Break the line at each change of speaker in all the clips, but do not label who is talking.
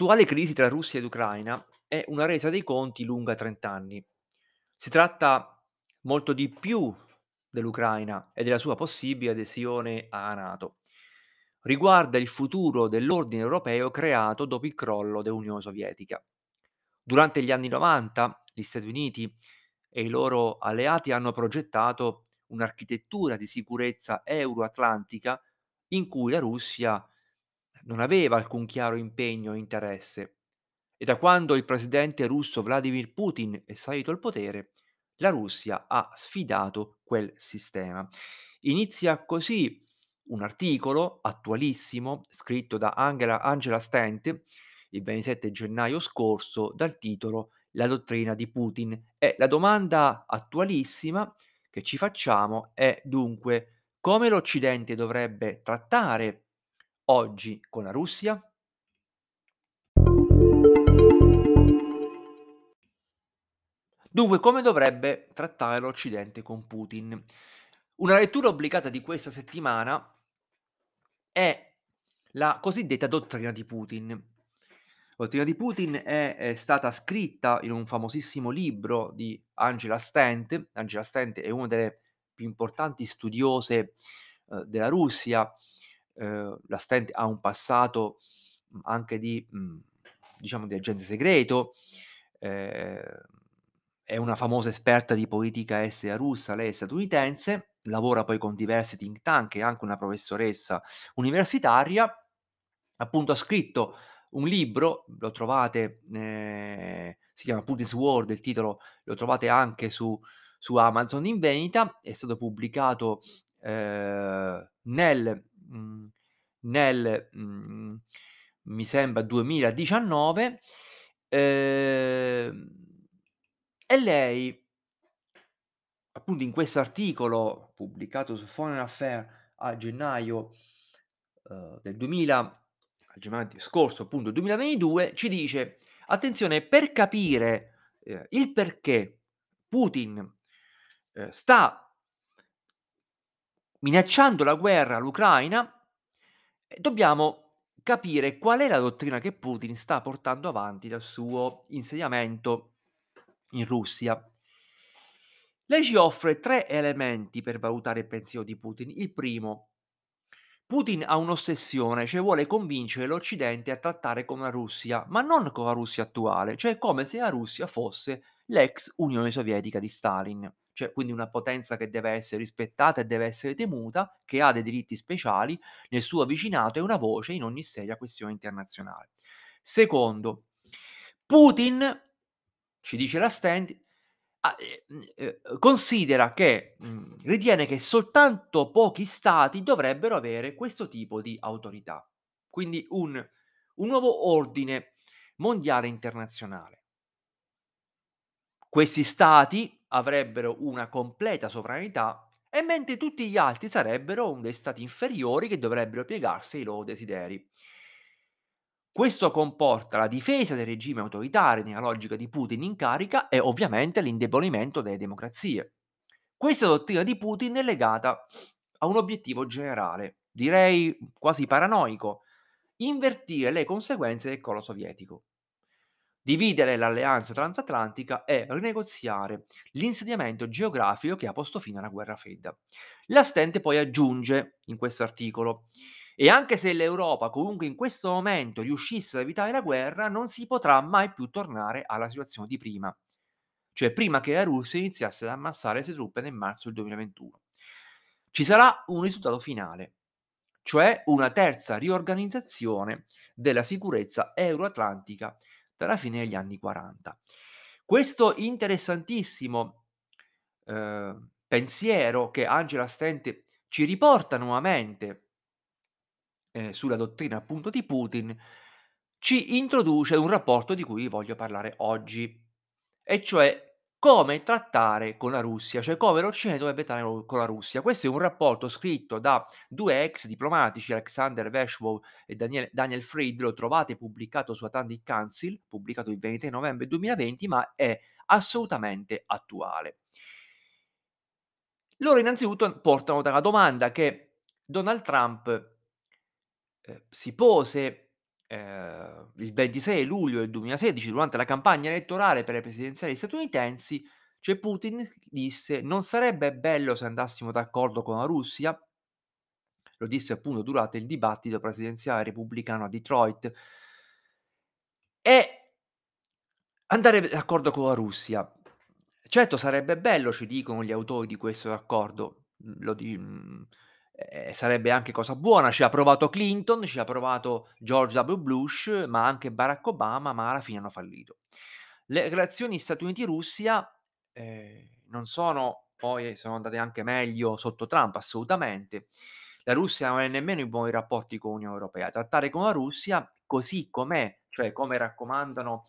L'attuale crisi tra Russia ed Ucraina è una resa dei conti lunga 30 anni. Si tratta molto di più dell'Ucraina e della sua possibile adesione a NATO. Riguarda il futuro dell'ordine europeo creato dopo il crollo dell'Unione Sovietica. Durante gli anni 90 gli Stati Uniti e i loro alleati hanno progettato un'architettura di sicurezza euroatlantica in cui la Russia non aveva alcun chiaro impegno e interesse. E da quando il presidente russo Vladimir Putin è salito al potere, la Russia ha sfidato quel sistema. Inizia così un articolo attualissimo scritto da Angela, Angela Stent il 27 gennaio scorso dal titolo La dottrina di Putin. E la domanda attualissima che ci facciamo è dunque come l'Occidente dovrebbe trattare oggi con la Russia? Dunque, come dovrebbe trattare l'Occidente con Putin? Una lettura obbligata di questa settimana è la cosiddetta dottrina di Putin. La dottrina di Putin è, è stata scritta in un famosissimo libro di Angela Stent. Angela Stent è una delle più importanti studiose eh, della Russia. Eh, la Stent ha un passato anche di, mh, diciamo, di agente segreto. Eh, è una famosa esperta di politica estera russa, lei è statunitense, lavora poi con diversi think tank, è anche una professoressa universitaria, appunto ha scritto un libro, lo trovate, eh, si chiama Putin's World, il titolo lo trovate anche su, su Amazon in vendita, è stato pubblicato eh, nel, mh, mm, nel mh, mm, mi sembra 2019. Eh, e lei, appunto in questo articolo pubblicato su Foreign Affairs a gennaio uh, del 2000, a gennaio scorso, appunto 2022, ci dice, attenzione, per capire eh, il perché Putin eh, sta minacciando la guerra all'Ucraina, eh, dobbiamo capire qual è la dottrina che Putin sta portando avanti dal suo insediamento in Russia. Lei ci offre tre elementi per valutare il pensiero di Putin. Il primo, Putin ha un'ossessione, cioè vuole convincere l'Occidente a trattare con la Russia, ma non con la Russia attuale, cioè come se la Russia fosse l'ex Unione Sovietica di Stalin, cioè quindi una potenza che deve essere rispettata e deve essere temuta, che ha dei diritti speciali nel suo vicinato e una voce in ogni seria questione internazionale. Secondo, Putin ci dice la Stand, ah, eh, considera che ritiene che soltanto pochi stati dovrebbero avere questo tipo di autorità, quindi un, un nuovo ordine mondiale internazionale. Questi stati avrebbero una completa sovranità e mentre tutti gli altri sarebbero dei stati inferiori che dovrebbero piegarsi ai loro desideri. Questo comporta la difesa del regime autoritario nella logica di Putin in carica e ovviamente l'indebolimento delle democrazie. Questa dottrina di Putin è legata a un obiettivo generale, direi quasi paranoico, invertire le conseguenze del collo sovietico, dividere l'alleanza transatlantica e rinegoziare l'insediamento geografico che ha posto fine alla guerra fredda. La Stente poi aggiunge in questo articolo e anche se l'Europa comunque in questo momento riuscisse ad evitare la guerra, non si potrà mai più tornare alla situazione di prima, cioè prima che la Russia iniziasse ad ammassare le sue truppe nel marzo del 2021. Ci sarà un risultato finale, cioè una terza riorganizzazione della sicurezza euroatlantica dalla fine degli anni 40. Questo interessantissimo eh, pensiero che Angela Stente ci riporta nuovamente eh, sulla dottrina appunto di Putin, ci introduce un rapporto di cui voglio parlare oggi, e cioè come trattare con la Russia, cioè come l'Occidente dovrebbe trattare con la Russia. Questo è un rapporto scritto da due ex diplomatici, Alexander Veshwov e Daniel, Daniel Fried, lo trovate pubblicato su Atlantic Council, pubblicato il 23 novembre 2020, ma è assolutamente attuale. Loro innanzitutto portano dalla domanda che Donald Trump eh, si pose ehm, il 26 luglio del 2016 durante la campagna elettorale per le presidenziali statunitensi, cioè Putin disse: "Non sarebbe bello se andassimo d'accordo con la Russia?" Lo disse appunto durante il dibattito presidenziale repubblicano a Detroit. E andare d'accordo con la Russia. Certo sarebbe bello, ci dicono gli autori di questo accordo, mhmm, lo di mhmm, ehm, sarebbe anche cosa buona, ci ha provato Clinton, ci ha provato George W. Bush, ma anche Barack Obama, ma alla fine hanno fallito. Le relazioni Stati Uniti-Russia, ehm, non sono poi sono andate anche meglio sotto Trump, assolutamente. La Russia non è nemmeno in buoni rapporti con l'Unione Europea. Trattare con la Russia così com'è, cioè come raccomandano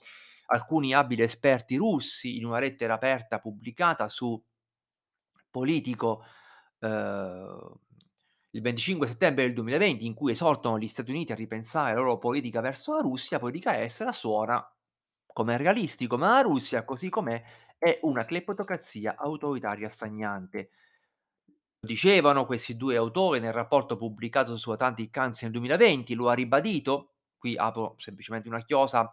alcuni abili esperti russi in una lettera aperta pubblicata su Politico, ehm, il 25 settembre del 2020, in cui esortano gli Stati Uniti a ripensare la loro politica verso la Russia, politica estera, suona come realistico, ma la Russia, così com'è, è una cleptocrazia autoritaria stagnante. Dicevano questi 2 autori nel rapporto pubblicato su Atlantic Council nel 2020, lo ha ribadito, qui apro semplicemente una chiosa,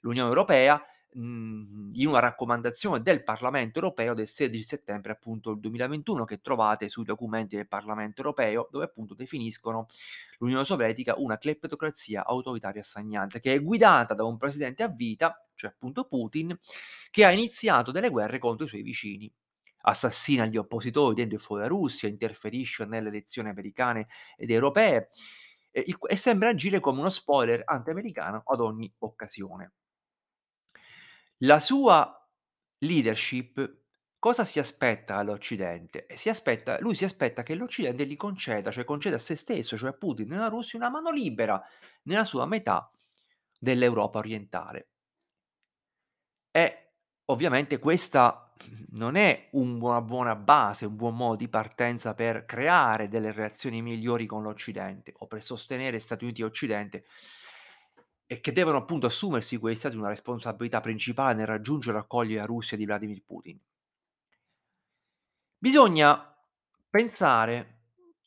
l'Unione Europea, mhmm, in una raccomandazione del Parlamento Europeo del 16 settembre appunto il 2021 che trovate sui documenti del Parlamento Europeo, dove appunto definiscono l'Unione Sovietica una cleptocrazia autoritaria stagnante, che è guidata da un presidente a vita, cioè appunto Putin, che ha iniziato delle guerre contro i suoi vicini assassina gli oppositori dentro e fuori la Russia, interferisce nelle elezioni americane ed europee e, e sembra agire come uno spoiler anti-americano ad ogni occasione. La sua leadership cosa si aspetta dall'Occidente? Si aspetta, lui si aspetta che l'Occidente gli conceda, cioè conceda a se stesso, cioè a Putin nella Russia, una mano libera nella sua metà dell'Europa orientale. E ovviamente questa non è un una buona base, un buon modo di partenza per creare delle relazioni migliori con l'Occidente o per sostenere Stati Uniti e Occidente e che devono appunto assumersi quegli stati una responsabilità principale nel raggiungere e accogliere la Russia di Vladimir Putin. Bisogna pensare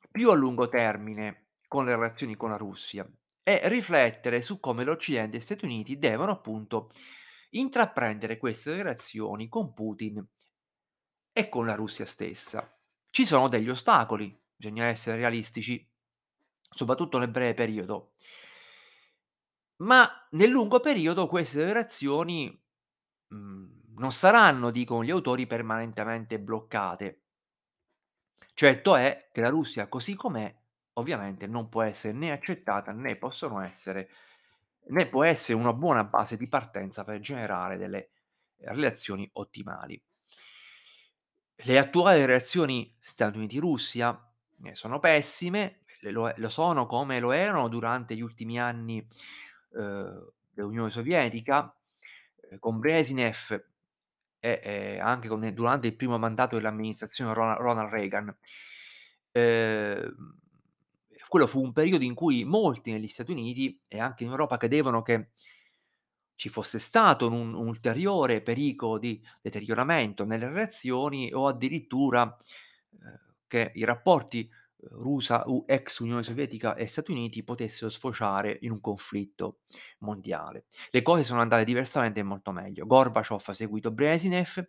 più a lungo termine con le relazioni con la Russia e riflettere su come l'Occidente e gli Stati Uniti devono appunto intraprendere queste relazioni con Putin e con la Russia stessa. Ci sono degli ostacoli, bisogna essere realistici, soprattutto nel breve periodo. Ma nel lungo periodo queste relazioni mhmm, non saranno, dicono gli autori, permanentemente bloccate. Certo è che la Russia così com'è, ovviamente non può essere né accettata né possono essere né può essere una buona base di partenza per generare delle relazioni ottimali. Le attuali relazioni Stati Uniti-Russia eh, sono pessime, lo, sono come lo erano durante gli ultimi anni dell'Unione Sovietica, eh, con Brezhnev e, e anche con, durante il primo mandato dell'amministrazione Ronald, Ronald Reagan. Eh, quello fu un periodo in cui molti negli Stati Uniti e anche in Europa credevano che ci fosse stato un, un ulteriore pericolo di deterioramento nelle relazioni o addirittura eh, che i rapporti Rusa, ex Unione Sovietica e Stati Uniti potessero sfociare in un conflitto mondiale. Le cose sono andate diversamente e molto meglio. Gorbaciov ha seguito Brezhnev,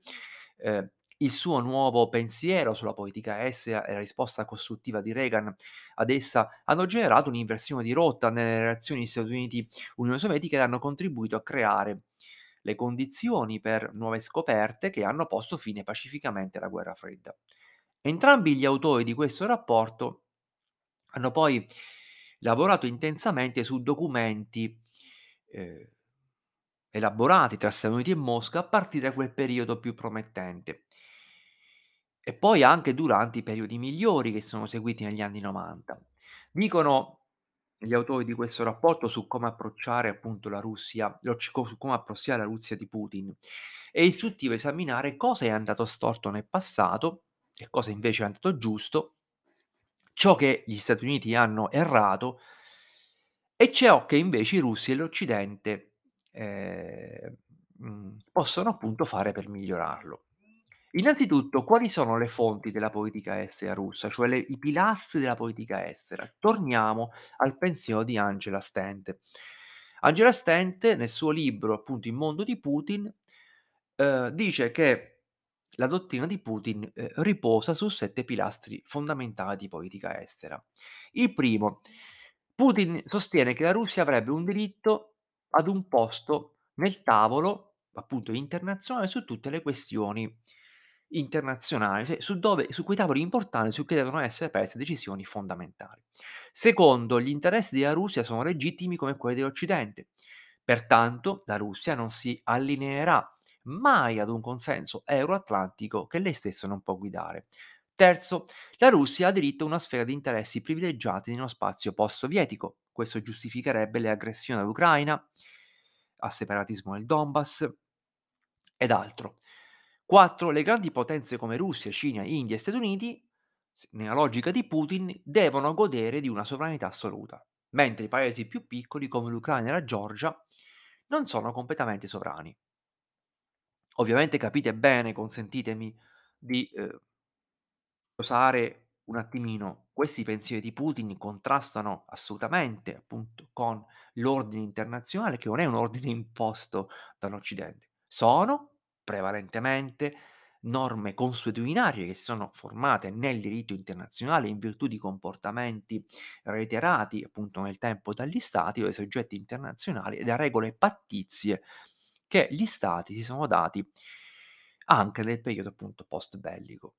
eh, il suo nuovo pensiero sulla politica estera e la risposta costruttiva di Reagan ad essa hanno generato un'inversione di rotta nelle relazioni Stati Uniti-Unione Sovietica e hanno contribuito a creare le condizioni per nuove scoperte che hanno posto fine pacificamente alla guerra fredda. Entrambi gli autori di questo rapporto hanno poi lavorato intensamente su documenti eh, elaborati tra Stati Uniti e Mosca a partire da quel periodo più promettente. E poi anche durante i periodi migliori che sono seguiti negli anni '90. Dicono gli autori di questo rapporto su come approcciare appunto la Russia, su come approcciare la Russia di Putin. È istruttivo esaminare cosa è andato storto nel passato e cosa invece è andato giusto, ciò che gli Stati Uniti hanno errato e ciò che invece i russi e l'Occidente eh, possono appunto fare per migliorarlo. Innanzitutto, quali sono le fonti della politica estera russa, cioè le i pilastri della politica estera? Torniamo al pensiero di Angela Stent. Angela Stent nel suo libro, appunto, Il mondo di Putin, uhm, dice che la dottrina di Putin, ehm, riposa su 7 pilastri fondamentali di politica estera. Il primo: Putin sostiene che la Russia avrebbe un diritto ad un posto nel tavolo, appunto, internazionale su tutte le questioni internazionali, cioè su dove su quei tavoli importanti su cui devono essere prese decisioni fondamentali. Secondo: gli interessi della Russia sono legittimi come quelli dell'Occidente. Pertanto la Russia non si allineerà mai ad un consenso euroatlantico che lei stessa non può guidare. Terzo: la Russia ha diritto a una sfera di interessi privilegiati nello spazio post-sovietico. Questo giustificherebbe le aggressioni all'Ucraina, al separatismo del Donbass ed altro. 4: le grandi potenze come Russia, Cina, India e Stati Uniti, nella logica di Putin, devono godere di una sovranità assoluta, mentre i paesi più piccoli come l'Ucraina e la Georgia non sono completamente sovrani. Ovviamente capite bene, consentitemi di, uhm dosare un attimino questi pensieri di Putin contrastano assolutamente, appunto, con l'ordine internazionale che non è un ordine imposto dall'Occidente. Sono prevalentemente norme consuetudinarie che sono formate nel diritto internazionale in virtù di comportamenti reiterati, appunto, nel tempo dagli stati o dai soggetti internazionali e da regole pattizie che gli stati si sono dati anche nel periodo, appunto, post bellico.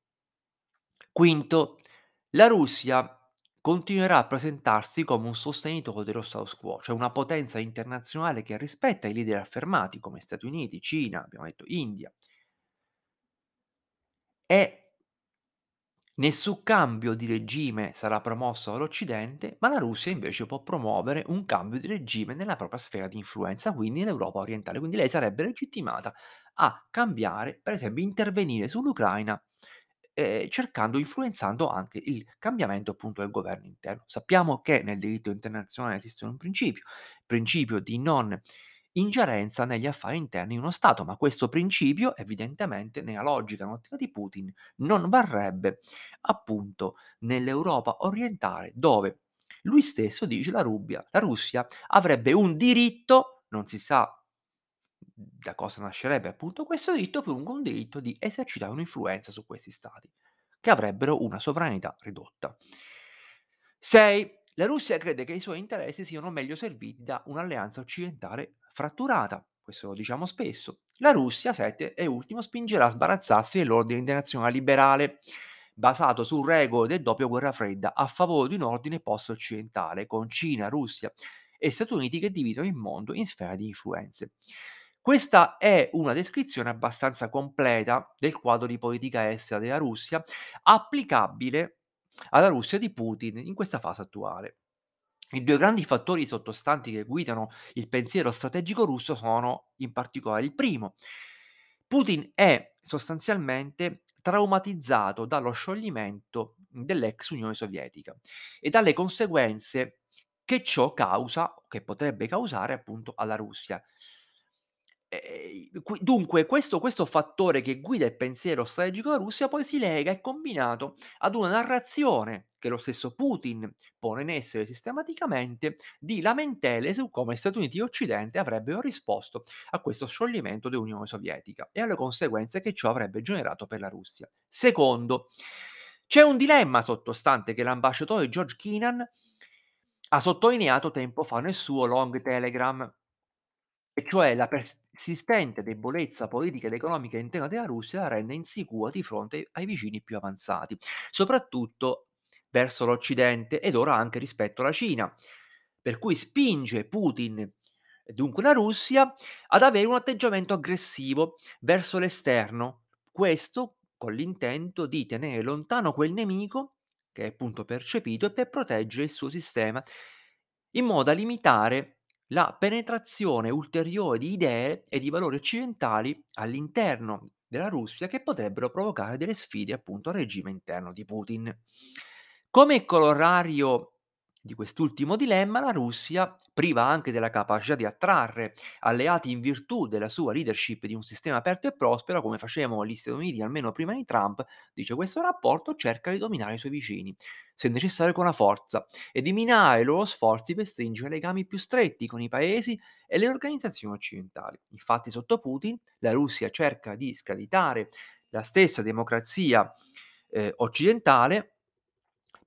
Quinto: la Russia continuerà a presentarsi come un sostenitore dello status quo, cioè una potenza internazionale che rispetta i leader affermati come Stati Uniti, Cina, abbiamo detto India. E nessun cambio di regime sarà promosso dall'Occidente, ma la Russia invece può promuovere un cambio di regime nella propria sfera di influenza, quindi nell'Europa orientale. Quindi lei sarebbe legittimata a cambiare, per esempio intervenire sull'Ucraina, ehm, cercando influenzando anche il cambiamento, appunto, del governo interno. Sappiamo che nel diritto internazionale esiste un principio, principio di non ingerenza negli affari interni di uno Stato, ma questo principio evidentemente nella logica nell'ottica di Putin non varrebbe, appunto, nell'Europa orientale dove lui stesso dice la Rubbia la Russia avrebbe un diritto, non si sa da cosa nascerebbe appunto questo diritto, comunque un diritto di esercitare un'influenza su questi stati, che avrebbero una sovranità ridotta. 6: la Russia crede che i suoi interessi siano meglio serviti da un'alleanza occidentale fratturata. Questo lo diciamo spesso. La Russia 7 e ultimo spingerà a sbarazzarsi dell'ordine internazionale liberale, basato su regole del doppio guerra fredda, a favore di un ordine post-occidentale, con Cina, Russia e Stati Uniti che dividono il mondo in sfere di influenze. Questa è una descrizione abbastanza completa del quadro di politica estera della Russia, applicabile alla Russia di Putin in questa fase attuale. I 2 grandi fattori sottostanti che guidano il pensiero strategico russo sono in particolare il primo: Putin è sostanzialmente traumatizzato dallo scioglimento dell'ex Unione Sovietica e dalle conseguenze che ciò causa, che potrebbe causare appunto alla Russia. Ehm, dunque questo questo fattore che guida il pensiero strategico della Russia poi si lega è combinato ad una narrazione che lo stesso Putin pone in essere sistematicamente di lamentele su come Stati Uniti e Occidente avrebbero risposto a questo scioglimento dell'Unione Sovietica e alle conseguenze che ciò avrebbe generato per la Russia. Secondo, c'è un dilemma sottostante che l'ambasciatore George Kennan ha sottolineato tempo fa nel suo long telegram. E cioè la persistente debolezza politica ed economica interna della Russia la rende insicura di fronte ai vicini più avanzati, soprattutto verso l'Occidente ed ora anche rispetto alla Cina, per cui spinge Putin dunque la Russia ad avere un atteggiamento aggressivo verso l'esterno, questo con l'intento di tenere lontano quel nemico che è appunto percepito e per proteggere il suo sistema, in modo da limitare la penetrazione ulteriore di idee e di valori occidentali all'interno della Russia che potrebbero provocare delle sfide appunto al regime interno di Putin. Come corollario Di quest'ultimo dilemma la Russia, priva anche della capacità di attrarre alleati in virtù della sua leadership di un sistema aperto e prospero, come facevano gli Stati Uniti almeno prima di Trump, dice questo rapporto, cerca di dominare i suoi vicini, se necessario con la forza, e di minare i loro sforzi per stringere legami più stretti con i paesi e le organizzazioni occidentali. Infatti sotto Putin la Russia cerca di screditare la stessa democrazia eh, occidentale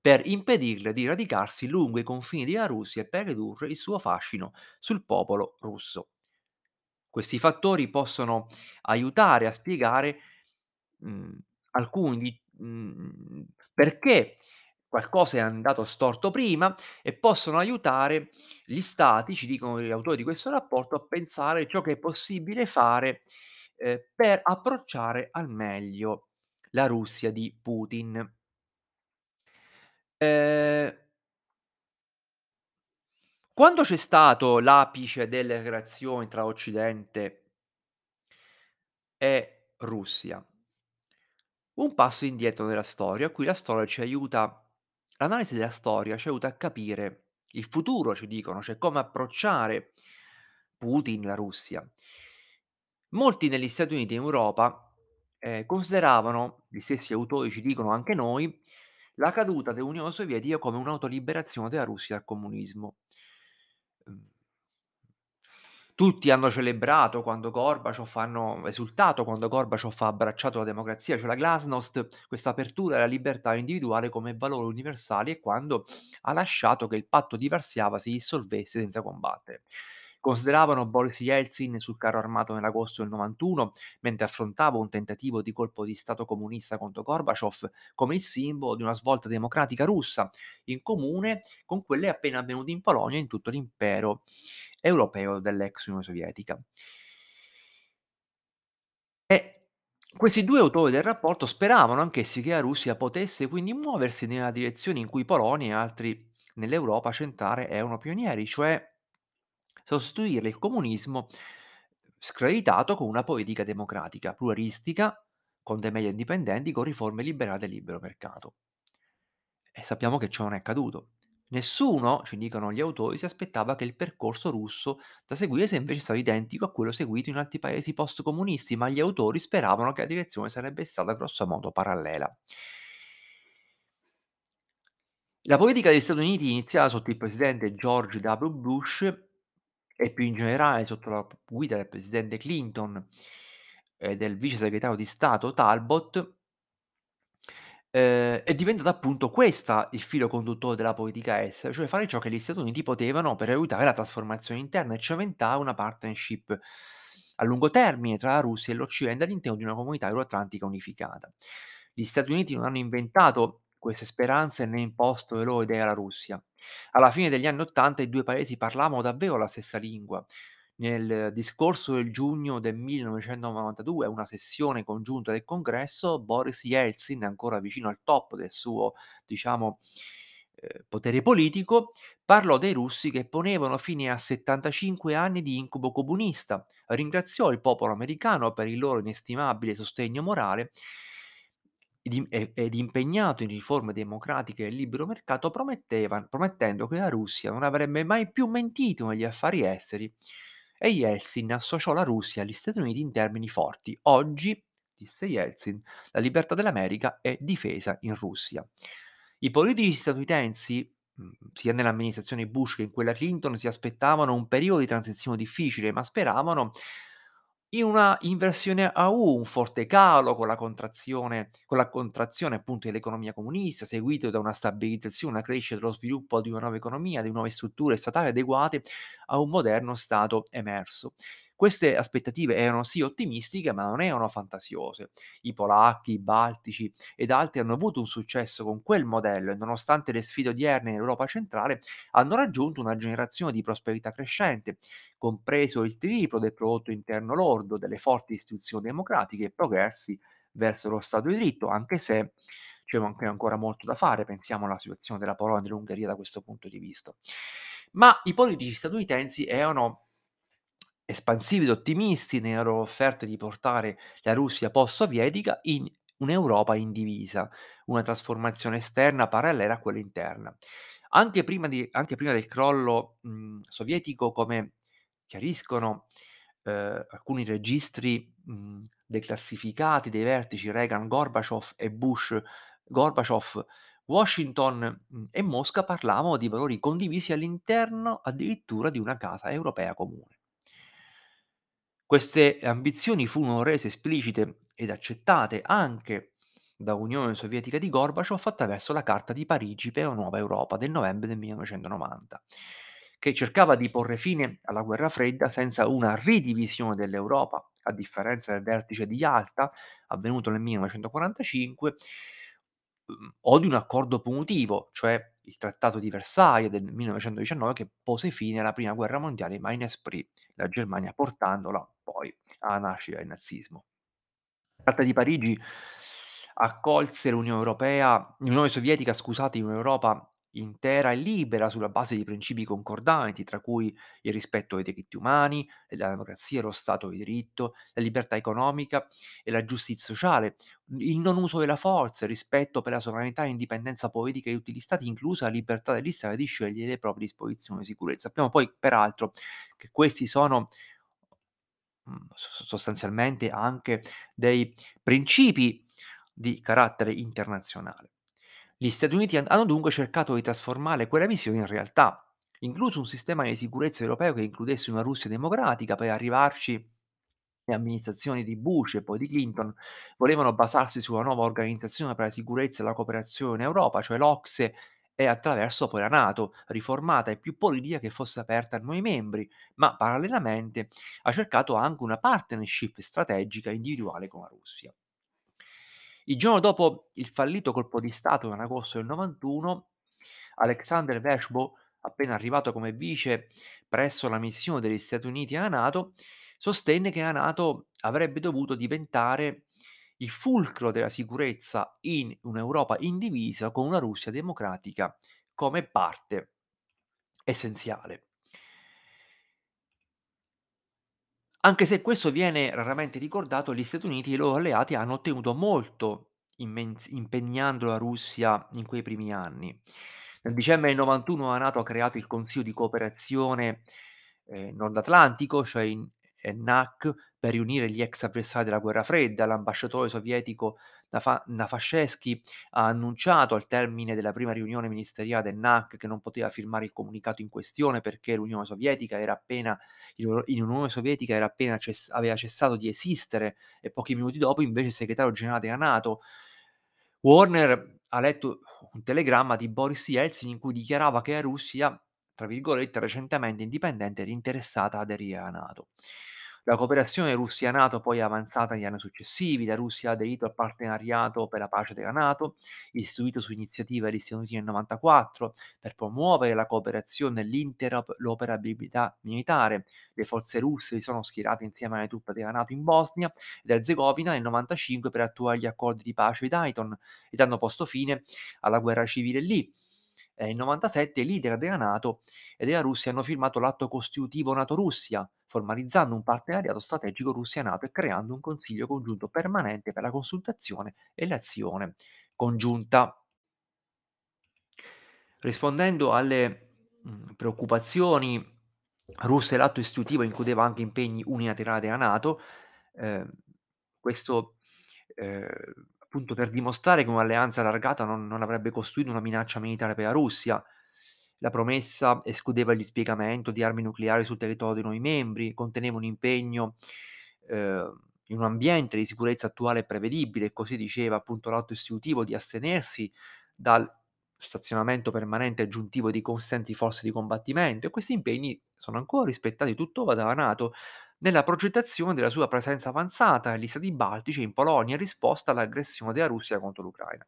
per impedirle di radicarsi lungo i confini della Russia e per ridurre il suo fascino sul popolo russo. Questi fattori possono aiutare a spiegare, mhmm, alcuni di mhmm, perché qualcosa è andato storto prima e possono aiutare gli stati, ci dicono gli autori di questo rapporto, a pensare ciò che è possibile fare, ehm, per approcciare al meglio la Russia di Putin. Ehm Quando c'è stato l'apice delle relazioni tra Occidente e Russia? Un passo indietro nella storia, qui la storia ci aiuta l'analisi della storia ci aiuta a capire il futuro, ci dicono, cioè come approcciare Putin, la Russia. Molti negli Stati Uniti e in Europa, ehm, consideravano, gli stessi autori ci dicono anche noi, la caduta dell'Unione Sovietica come un'autoliberazione della Russia dal comunismo. Mhmm Tutti hanno celebrato quando Gorbaciov hanno esultato quando Gorbaciov ha abbracciato la democrazia, cioè la glasnost, questa apertura alla libertà individuale come valori universali e quando ha lasciato che il patto di Varsavia si dissolvesse senza combattere. Consideravano Boris Yeltsin sul carro armato nell'agosto del '91, mentre affrontava un tentativo di colpo di stato comunista contro Gorbaciov, come il simbolo di una svolta democratica russa, in comune con quelle appena avvenute in Polonia e in tutto l'impero europeo dell'ex Unione Sovietica. E questi 2 autori del rapporto speravano anch'essi che la Russia potesse quindi muoversi nella direzione in cui Polonia e altri nell'Europa centrale erano pionieri, cioè sostituire il comunismo screditato con una politica democratica, pluralistica, con dei media indipendenti, con riforme liberali del libero mercato. E sappiamo che ciò non è accaduto. Nessuno, ci dicono gli autori, si aspettava che il percorso russo da seguire sia invece stato identico a quello seguito in altri paesi post-comunisti, ma gli autori speravano che la direzione sarebbe stata grossomodo parallela. La politica degli Stati Uniti iniziata sotto il presidente George W. Bush e più in generale sotto la guida del presidente Clinton e del vice segretario di Stato Talbot Ehm, è diventata appunto questa il filo conduttore della politica estera, cioè fare ciò che gli Stati Uniti potevano per aiutare la trasformazione interna e cementare una partnership a lungo termine tra la Russia e l'Occidente all'interno di una comunità euroatlantica unificata. Gli Stati Uniti non hanno inventato queste speranze né imposto idee alla Russia. Alla fine degli anni '80 i 2 paesi parlavano davvero la stessa lingua. Nel discorso del giugno del 1992, a una sessione congiunta del congresso, Boris Yeltsin, ancora vicino al top del suo, diciamo, ehm, potere politico, parlò dei russi che ponevano fine a 75 anni di incubo comunista, ringraziò il popolo americano per il loro inestimabile sostegno morale ed im ed impegnato in riforme democratiche e libero mercato promettendo che la Russia non avrebbe mai più mentito negli affari esteri e Yeltsin associò la Russia agli Stati Uniti in termini forti. Oggi, disse Yeltsin, la libertà dell'America è difesa in Russia. I politici statunitensi, mhmm, sia nell'amministrazione Bush che in quella Clinton, si aspettavano un periodo di transizione difficile, ma speravano in una inversione a U, un forte calo con la contrazione con la contrazione appunto dell'economia comunista, seguito da una stabilizzazione, una crescita, lo sviluppo di una nuova economia, di nuove strutture statali adeguate a un moderno Stato emerso. Queste aspettative erano sì ottimistiche, ma non erano fantasiose. I polacchi, i baltici ed altri hanno avuto un successo con quel modello e nonostante le sfide odierne in Europa centrale hanno raggiunto una generazione di prosperità crescente, compreso il triplo del prodotto interno lordo, delle forti istituzioni democratiche e progressi verso lo Stato di diritto, anche se c'è ancora molto da fare, pensiamo alla situazione della Polonia e dell'Ungheria da questo punto di vista. Ma i politici statunitensi erano espansivi ed ottimisti nella loro offerta di portare la Russia post-sovietica in un'Europa indivisa, una trasformazione esterna parallela a quella interna. Anche prima di anche prima del crollo, mhmm, sovietico, come chiariscono, ehm, alcuni registri, mhmm, declassificati dei vertici Reagan, Gorbaciov e Bush Gorbaciov, Washington, mhmm, e Mosca parlavano di valori condivisi all'interno addirittura di una casa europea comune. Queste ambizioni furono rese esplicite ed accettate anche da Unione Sovietica di Gorbaciov attraverso la Carta di Parigi per una nuova Europa del novembre del 1990, che cercava di porre fine alla guerra fredda senza una ridivisione dell'Europa, a differenza del vertice di Yalta avvenuto nel 1945, mhmm, o di un accordo punitivo, cioè il Trattato di Versailles del 1919 che pose fine alla Prima Guerra Mondiale ma inasprì la Germania portandola poi alla nascita del nazismo. La Carta di Parigi accolse l'Unione Europea l'Unione Sovietica scusate, in un'Europa intera e libera sulla base di principi concordanti, tra cui il rispetto dei diritti umani, la democrazia, lo Stato di diritto, la libertà economica e la giustizia sociale, il non uso della forza, il rispetto per la sovranità e indipendenza politica di tutti gli stati, inclusa la libertà degli stati di scegliere le proprie disposizioni di sicurezza. Sappiamo poi peraltro che questi sono mhmm, so sostanzialmente anche dei principi di carattere internazionale. Gli Stati Uniti han hanno dunque cercato di trasformare quella visione in realtà, incluso un sistema di sicurezza europeo che includesse una Russia democratica, per arrivarci le amministrazioni di Bush e poi di Clinton volevano basarsi sulla nuova Organizzazione per la sicurezza e la cooperazione in Europa, cioè l'OCSE, e attraverso poi la NATO, riformata e più politica che fosse aperta a nuovi membri, ma parallelamente ha cercato anche una partnership strategica individuale con la Russia. Il giorno dopo il fallito colpo di stato in agosto del 91, Alexander Vershbow, appena arrivato come vice presso la missione degli Stati Uniti alla NATO, sostenne che la NATO avrebbe dovuto diventare il fulcro della sicurezza in un'Europa indivisa con una Russia democratica come parte essenziale. Anche se questo viene raramente ricordato, gli Stati Uniti e i loro alleati hanno ottenuto molto impegnando la Russia in quei primi anni. Nel dicembre del 91 la NATO ha creato il Consiglio di cooperazione, ehm, Nord Atlantico, cioè in ehm, NAC, per riunire gli ex avversari della guerra fredda. L'ambasciatore sovietico Nafa ha annunciato al termine della prima riunione ministeriale del NAC che non poteva firmare il comunicato in questione perché l'Unione Sovietica era appena in in Unione Sovietica era appena ces aveva cessato di esistere e pochi minuti dopo invece il segretario generale della NATO Warner ha letto un telegramma di Boris Yeltsin in cui dichiarava che la Russia, tra virgolette, "recentemente indipendente ed interessata ad aderire alla NATO". La cooperazione Russia-NATO poi è avanzata negli anni successivi, la Russia ha aderito al Partenariato per la pace della NATO, istituito su iniziativa degli Stati Uniti nel '94 per promuovere la cooperazione e l'interop l'operabilità militare. Le forze russe si sono schierate insieme alle truppe della NATO in Bosnia ed Erzegovina nel '95 per attuare gli accordi di pace di Dayton ed hanno posto fine alla guerra civile lì. Ehm, nel '97 i leader della NATO e della Russia hanno firmato l'atto costitutivo NATO-Russia, formalizzando un partenariato strategico Russia-NATO e creando un consiglio congiunto permanente per la consultazione e l'azione congiunta. Rispondendo alle, mhmm, preoccupazioni russe, l'atto istitutivo includeva anche impegni unilaterali della NATO, ehm, questo, ehm, appunto per dimostrare che un'alleanza allargata non non avrebbe costituito una minaccia militare per la Russia. La promessa escludeva il dispiegamento di armi nucleari sul territorio dei nuovi membri, conteneva un impegno, ehm, in un ambiente di sicurezza attuale e prevedibile, così diceva appunto l'atto istitutivo, di astenersi dal stazionamento permanente aggiuntivo di consistenti forze di combattimento e questi impegni sono ancora rispettati tuttora dalla NATO nella progettazione della sua presenza avanzata negli stati baltici e in Polonia in risposta all'aggressione della Russia contro l'Ucraina.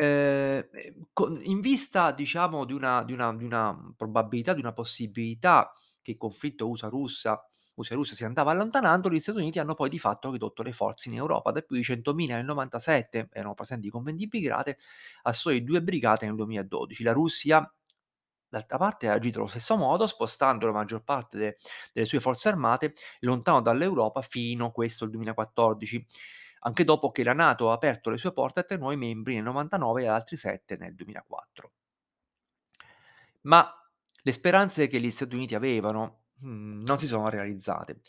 Ehm, ehm, in vista diciamo di una di una di una probabilità, di una possibilità che il conflitto USA-Russa Russia-Russia si andava allontanando, gli Stati Uniti hanno poi di fatto ridotto le forze in Europa da più di 100.000 nel '97, erano presenti con 20 brigate, a sole 2 brigate nel 2012. La Russia D'altra parte ha agito allo stesso modo, spostando la maggior parte de delle sue forze armate lontano dall'Europa fino questo il 2014, anche dopo che la NATO ha aperto le sue porte a 3 nuovi membri nel '99 e ad altri 7 nel 2004. Ma le speranze che gli Stati Uniti avevano, mhmm, non si sono realizzate.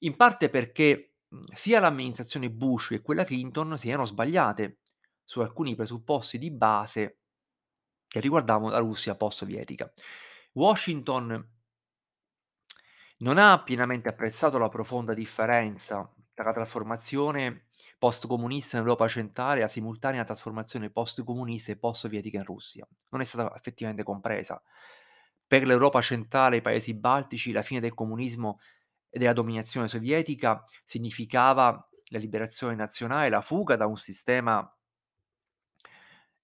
In parte perché, mhmm, sia l'amministrazione Bush che quella Clinton si erano sbagliate su alcuni presupposti di base che riguardavano la Russia post-sovietica. Washington non ha pienamente apprezzato la profonda differenza tra trasformazione post-comunista in Europa centrale e la simultanea trasformazione post-comunista e post-sovietica in Russia. Non è stata effettivamente compresa. Per l'Europa centrale e i paesi baltici la fine del comunismo e della dominazione sovietica significava la liberazione nazionale, la fuga da un sistema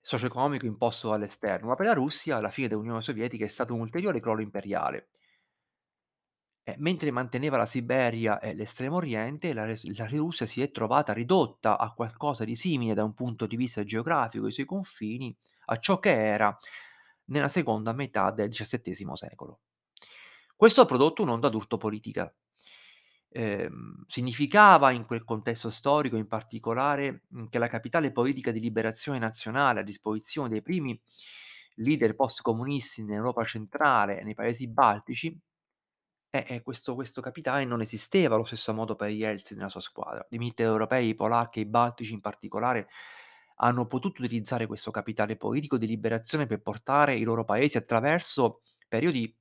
socio-economico imposto dall'esterno, ma per la Russia la fine dell'Unione Sovietica è stato un ulteriore crollo imperiale. Eh, mentre manteneva la Siberia e l'Estremo Oriente, la la Russia si è trovata ridotta a qualcosa di simile da un punto di vista geografico, i suoi confini, a ciò che era nella seconda metà del XVII secolo. Questo ha prodotto un'onda d'urto politica. Ehm, significava in quel contesto storico in particolare, che la capitale politica di liberazione nazionale a disposizione dei primi leader post-comunisti in Europa centrale e nei paesi baltici eh, eh, questo questo capitale non esisteva allo stesso modo per Yeltsin e la sua squadra. I mitteleuropei, i polacchi e i baltici in particolare, hanno potuto utilizzare questo capitale politico di liberazione per portare i loro paesi attraverso periodi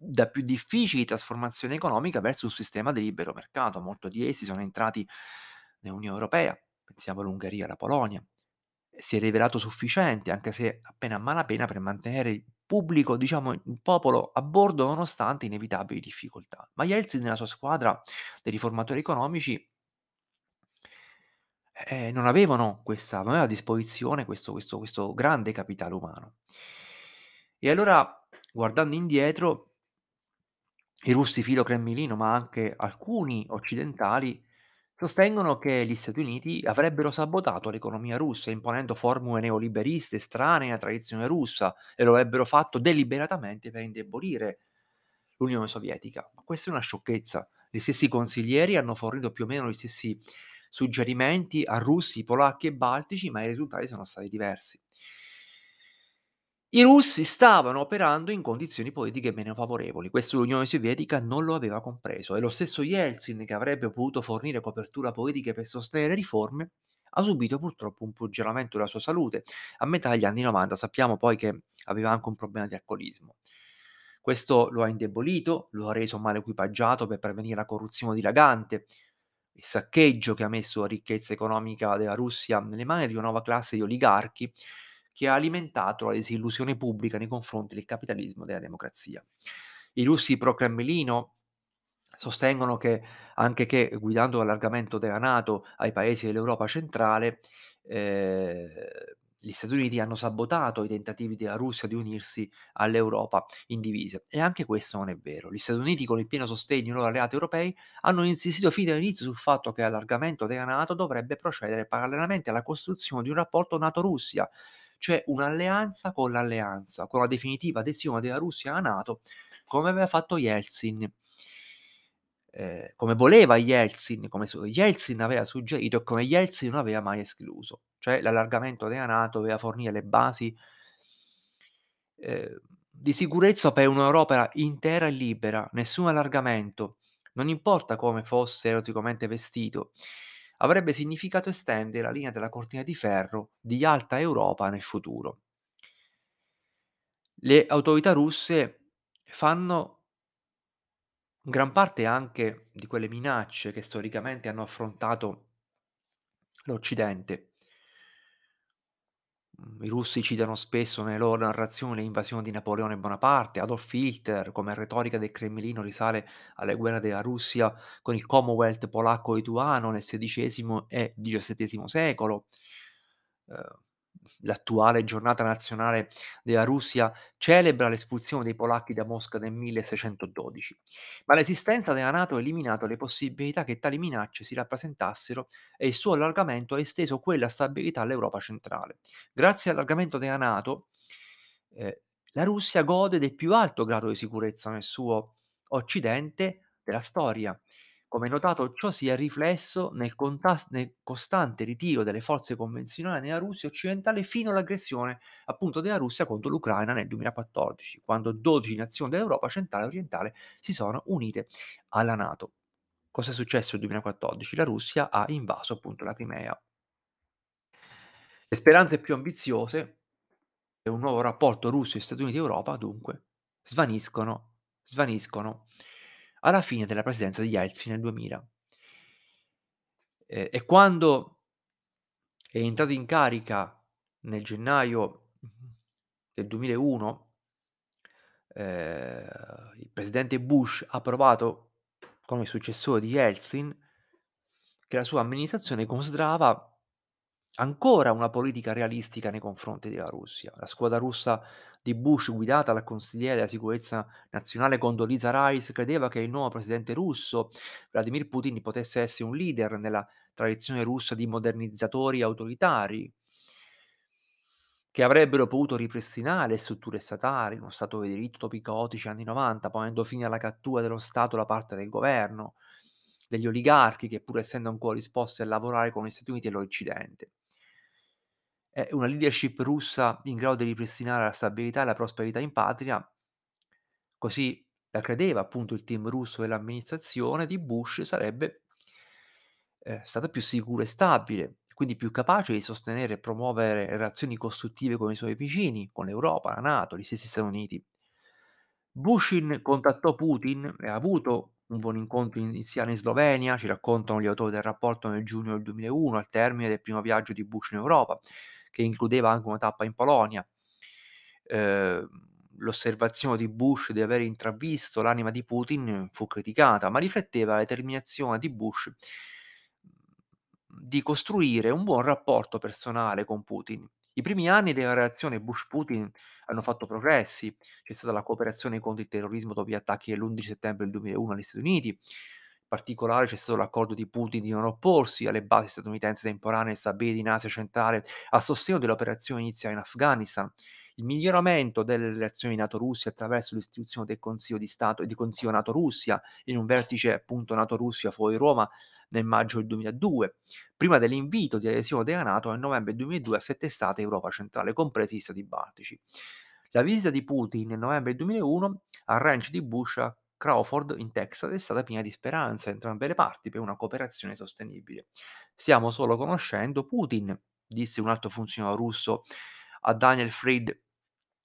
da più difficili trasformazione economica verso un sistema di libero mercato. Molto di essi sono entrati nell'Unione Europea, pensiamo all'Ungheria, alla Polonia. Si è rivelato sufficiente, anche se appena a malapena, per mantenere il pubblico, diciamo il popolo a bordo nonostante inevitabili difficoltà. Ma Yeltsin e la sua squadra dei riformatori economici eh, non avevano questa non aveva a disposizione questo questo questo grande capitale umano. E allora, guardando indietro i russi filo Cremlino, ma anche alcuni occidentali, sostengono che gli Stati Uniti avrebbero sabotato l'economia russa imponendo formule neoliberiste estranee alla tradizione russa e lo avrebbero fatto deliberatamente per indebolire l'Unione Sovietica. Ma questa è una sciocchezza. Gli stessi consiglieri hanno fornito più o meno gli stessi suggerimenti a russi, polacchi e baltici, ma i risultati sono stati diversi. I russi stavano operando in condizioni politiche meno favorevoli, questo l'Unione Sovietica non lo aveva compreso e lo stesso Yeltsin, che avrebbe potuto fornire copertura politica per sostenere riforme, ha subito purtroppo un peggioramento della sua salute a metà degli anni '90. Sappiamo poi che aveva anche un problema di alcolismo. Questo lo ha indebolito, lo ha reso male equipaggiato per prevenire la corruzione dilagante, il saccheggio che ha messo la ricchezza economica della Russia nelle mani di una nuova classe di oligarchi che ha alimentato la disillusione pubblica nei confronti del capitalismo e della democrazia. I russi pro-Cremlino sostengono che anche che guidando l'allargamento della NATO ai paesi dell'Europa centrale, ehm, gli Stati Uniti hanno sabotato i tentativi della Russia di unirsi all'Europa in divise. E anche questo non è vero. Gli Stati Uniti, con il pieno sostegno dei loro alleati europei, hanno insistito fin dall'inizio sul fatto che l'allargamento della NATO dovrebbe procedere parallelamente alla costruzione di un rapporto NATO-Russia, cioè un'alleanza con l'alleanza, con la definitiva adesione della Russia alla NATO, come aveva fatto Yeltsin. Ehm, come voleva Yeltsin, come Yeltsin aveva suggerito e come Yeltsin non aveva mai escluso, cioè l'allargamento della NATO doveva fornire le basi ehm, di sicurezza per un'Europa intera e libera, nessun allargamento, non importa come fosse eroticamente vestito, avrebbe significato estendere la linea della cortina di ferro di alta Europa nel futuro. Le autorità russe fanno gran parte anche di quelle minacce che storicamente hanno affrontato l'Occidente. I russi citano spesso nelle loro narrazioni le invasioni di Napoleone Bonaparte, Adolf Hitler, come retorica del Cremlino risale alle guerre della Russia con il Commonwealth polacco-lituano nel XVI e XVII secolo. Uhm, l'attuale giornata nazionale della Russia celebra l'espulsione dei polacchi da Mosca nel 1612, ma l'esistenza della NATO ha eliminato le possibilità che tali minacce si rappresentassero e il suo allargamento ha esteso quella stabilità all'Europa centrale. Grazie all'allargamento della NATO, ehm, la Russia gode del più alto grado di sicurezza nel suo occidente della storia. Come notato, ciò si è riflesso nel contas nel costante ritiro delle forze convenzionali nella Russia occidentale fino all'aggressione, appunto, della Russia contro l'Ucraina nel 2014, quando 12 nazioni dell'Europa centrale e orientale si sono unite alla NATO. Cos'è successo nel 2014? La Russia ha invaso appunto la Crimea. Le speranze più ambiziose e un nuovo rapporto Russia, Stati Uniti, Europa dunque svaniscono svaniscono alla fine della presidenza di Yeltsin nel 2000. E e quando è entrato in carica nel gennaio, del 2001 ehm, il presidente Bush ha provato come successore di Yeltsin che la sua amministrazione considerava ancora una politica realistica nei confronti della Russia. La squadra russa di Bush, guidata dal consigliere della sicurezza nazionale Condoleezza Rice, credeva che il nuovo presidente russo, Vladimir Putin, potesse essere un leader nella tradizione russa di modernizzatori autoritari che avrebbero potuto ripristinare le strutture statali, uno stato di diritto dopo i caotici anni '90, ponendo fine alla cattura dello Stato da parte del governo, degli oligarchi che pur essendo ancora disposti a lavorare con gli Stati Uniti e l'Occidente. Una leadership russa in grado di ripristinare la stabilità e la prosperità in patria così la credeva appunto il team russo dell'amministrazione di Bush, sarebbe ehm, stata più sicura e stabile, quindi più capace di sostenere e promuovere relazioni costruttive con i suoi vicini, con l'Europa, la NATO, gli stessi Stati Uniti. Bushin contattò Putin e ha avuto un buon incontro iniziale in Slovenia, ci raccontano gli autori del rapporto nel giugno del 2001, al termine del primo viaggio di Bush in Europa, che includeva anche una tappa in Polonia. Ehm, l'osservazione di Bush di aver intravisto l'anima di Putin fu criticata, ma rifletteva la determinazione di Bush di costruire un buon rapporto personale con Putin. I primi anni della relazione Bush-Putin hanno fatto progressi, c'è stata la cooperazione contro il terrorismo dopo gli attacchi dell'11 settembre del 2001 agli Stati Uniti, particolare c'è stato l'accordo di Putin di non opporsi alle basi statunitensi temporanee stabilite in Asia centrale a sostegno dell'operazione iniziale in Afghanistan, il miglioramento delle relazioni NATO-Russia attraverso l'istituzione del Consiglio di Stato e di Consiglio NATO-Russia in un vertice appunto NATO-Russia fuori Roma nel maggio del 2002, prima dell'invito di adesione della NATO nel novembre 2002 a sette stati Europa centrale, compresi gli stati baltici. La visita di Putin nel novembre 2001 al ranch di Bush Crawford in Texas è stata piena di speranza entrambe le parti per una cooperazione sostenibile. Stiamo solo conoscendo Putin, disse un alto funzionario russo a Daniel Fried,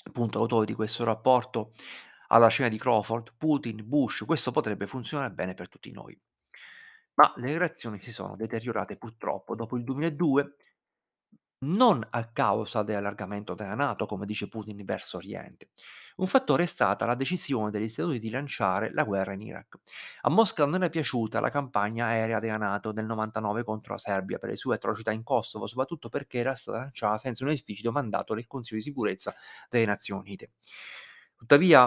appunto autore di questo rapporto alla cena di Crawford, Putin, Bush, questo potrebbe funzionare bene per tutti noi. Ma le relazioni si sono deteriorate purtroppo dopo il 2002 non a causa dell'allargamento della NATO, come dice Putin verso Oriente. Un fattore è stata la decisione degli Stati Uniti di lanciare la guerra in Iraq. A Mosca non è piaciuta la campagna aerea della NATO del 99 contro la Serbia per le sue atrocità in Kosovo, soprattutto perché era stata lanciata senza un esplicito mandato del Consiglio di sicurezza delle Nazioni Unite. Tuttavia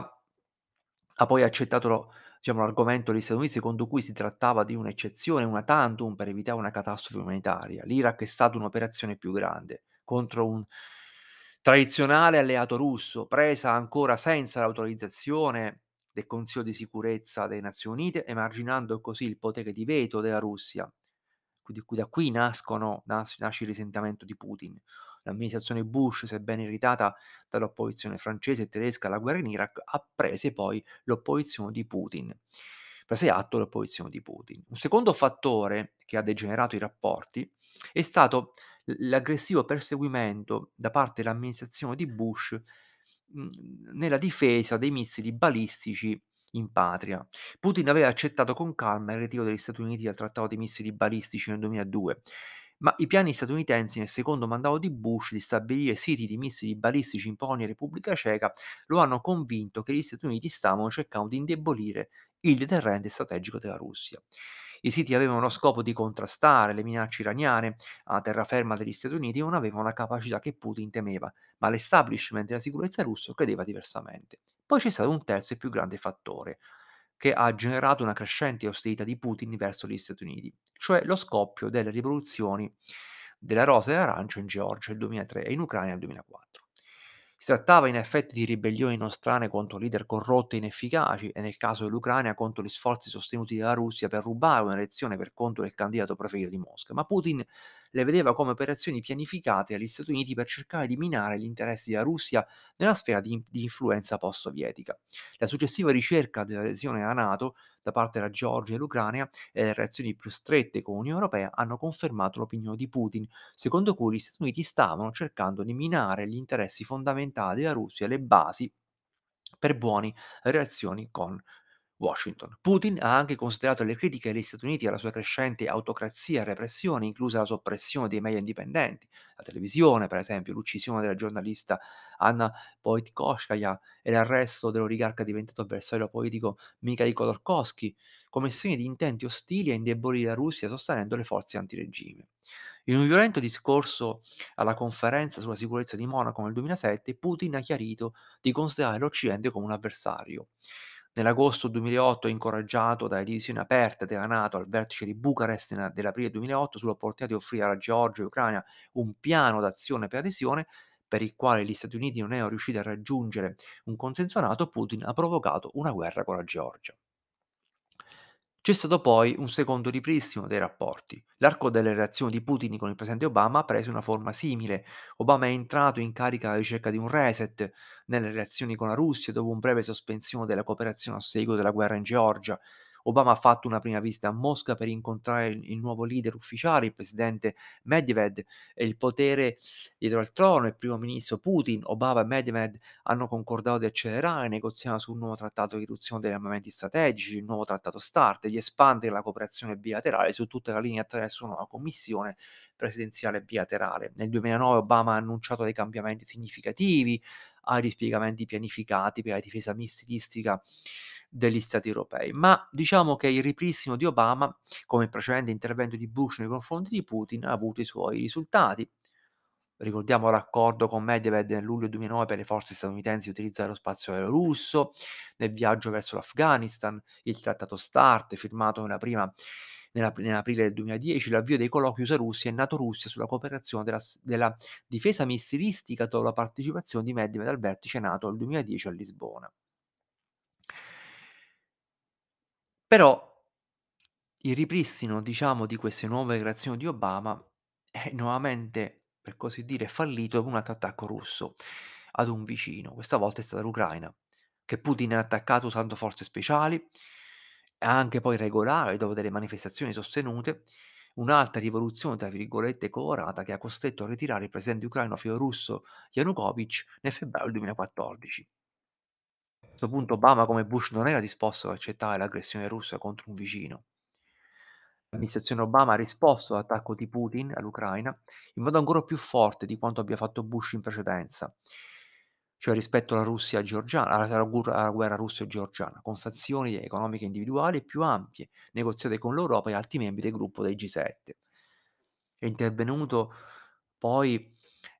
ha poi accettato diciamo, l'argomento degli Stati Uniti secondo cui si trattava di un'eccezione, una tantum per evitare una catastrofe umanitaria. L'Iraq è stata un'operazione più grande contro un tradizionale alleato russo, presa ancora senza l'autorizzazione del Consiglio di sicurezza delle Nazioni Unite, emarginando così il potere di veto della Russia. Da qui nascono, nas- nasce il risentimento di Putin. L'amministrazione Bush, sebbene irritata dall'opposizione francese e tedesca alla guerra in Iraq, ha preso poi l'opposizione di Putin. Prese atto dell'opposizione di Putin. Un secondo fattore che ha degenerato i rapporti è stato l'aggressivo perseguimento da parte dell'amministrazione di Bush mh, nella difesa dei missili balistici in patria. Putin aveva accettato con calma il ritiro degli Stati Uniti dal trattato dei missili balistici nel 2002, ma i piani statunitensi nel secondo mandato di Bush di stabilire siti di missili balistici in Polonia e Repubblica Ceca lo hanno convinto che gli Stati Uniti stavano cercando di indebolire il deterrente strategico della Russia. I siti avevano lo scopo di contrastare le minacce iraniane a terraferma degli Stati Uniti e non avevano la capacità che Putin temeva, ma l'establishment della sicurezza russo credeva diversamente. Poi c'è stato un terzo e più grande fattore, che ha generato una crescente ostilità di Putin verso gli Stati Uniti, cioè lo scoppio delle rivoluzioni della rosa e dell'arancio in Georgia nel 2003 e in Ucraina nel 2004. Si trattava in effetti di ribellioni nostrane contro leader corrotti e inefficaci e nel caso dell'Ucraina contro gli sforzi sostenuti dalla Russia per rubare un'elezione per conto del candidato preferito di Mosca, ma Putin le vedeva come operazioni pianificate dagli Stati Uniti per cercare di minare gli interessi della Russia nella sfera di, di influenza post-sovietica. La successiva ricerca dell'adesione alla Nato da parte della Georgia e dell'Ucraina e le relazioni più strette con l'Unione Europea hanno confermato l'opinione di Putin, secondo cui gli Stati Uniti stavano cercando di minare gli interessi fondamentali della Russia e le basi per buone relazioni con Washington. Putin ha anche considerato le critiche degli Stati Uniti alla sua crescente autocrazia e repressione, inclusa la soppressione dei media indipendenti, la televisione, per esempio, l'uccisione della giornalista Anna Politkovskaya e l'arresto dell'oligarca diventato avversario politico Mikhail Khodorkovsky, come segni di intenti ostili a indebolire la Russia sostenendo le forze antiregime. In un violento discorso alla conferenza sulla sicurezza di Monaco nel 2007, Putin ha chiarito di considerare l'Occidente come un avversario. Nell'agosto 2008, incoraggiato dalle divisioni aperte della Nato al vertice di Bucarest dell'aprile 2008 sull'opportunità di offrire alla Georgia e Ucraina un piano d'azione per adesione, per il quale gli Stati Uniti non erano riusciti a raggiungere un consenso NATO, Putin ha provocato una guerra con la Georgia. C'è stato poi un secondo ripristino dei rapporti. L'arco delle relazioni di Putin con il presidente Obama ha preso una forma simile. Obama è entrato in carica alla ricerca di un reset nelle relazioni con la Russia dopo un breve sospensione della cooperazione a seguito della guerra in Georgia. Obama ha fatto una prima visita a Mosca per incontrare il, il nuovo leader ufficiale, il presidente Medvedev, e il potere dietro al trono, il primo ministro Putin. Obama e Medvedev hanno concordato di accelerare, negoziare sul nuovo trattato di riduzione degli armamenti strategici, il nuovo trattato START, di espandere la cooperazione bilaterale su tutta la linea attraverso una commissione presidenziale bilaterale. Nel 2009 Obama ha annunciato dei cambiamenti significativi, ai rispiegamenti pianificati per la difesa missilistica degli Stati europei. Ma diciamo che il ripristino di Obama, come il precedente intervento di Bush nei confronti di Putin, ha avuto i suoi risultati. Ricordiamo l'accordo con Medvedev nel luglio 2009 per le forze statunitensi di utilizzare lo spazio aereo russo, nel viaggio verso l'Afghanistan, il trattato START firmato nella prima nell'aprile del 2010 l'avvio dei colloqui USA-Russia e NATO-Russia sulla cooperazione della, della, difesa missilistica dopo la partecipazione di Medvedev al vertice NATO nel 2010 a Lisbona. Però il ripristino, diciamo, di queste nuove relazioni di Obama è nuovamente, per così dire, fallito dopo un altro attacco russo ad un vicino. Questa volta è stata l'Ucraina, che Putin ha attaccato usando forze speciali, anche poi regolare, dopo delle manifestazioni sostenute, un'altra rivoluzione, tra virgolette, colorata che ha costretto a ritirare il presidente ucraino filorusso Yanukovych nel febbraio 2014 questo punto Obama come Bush non era disposto ad accettare l'aggressione russa contro un vicino. L'amministrazione Obama ha risposto all'attacco di Putin all'Ucraina in modo ancora più forte di quanto abbia fatto Bush in precedenza, cioè rispetto alla georgiana, alla, alla guerra russo-georgiana, con sanzioni economiche individuali più ampie, negoziate con l'Europa e altri membri del gruppo dei G7. È intervenuto poi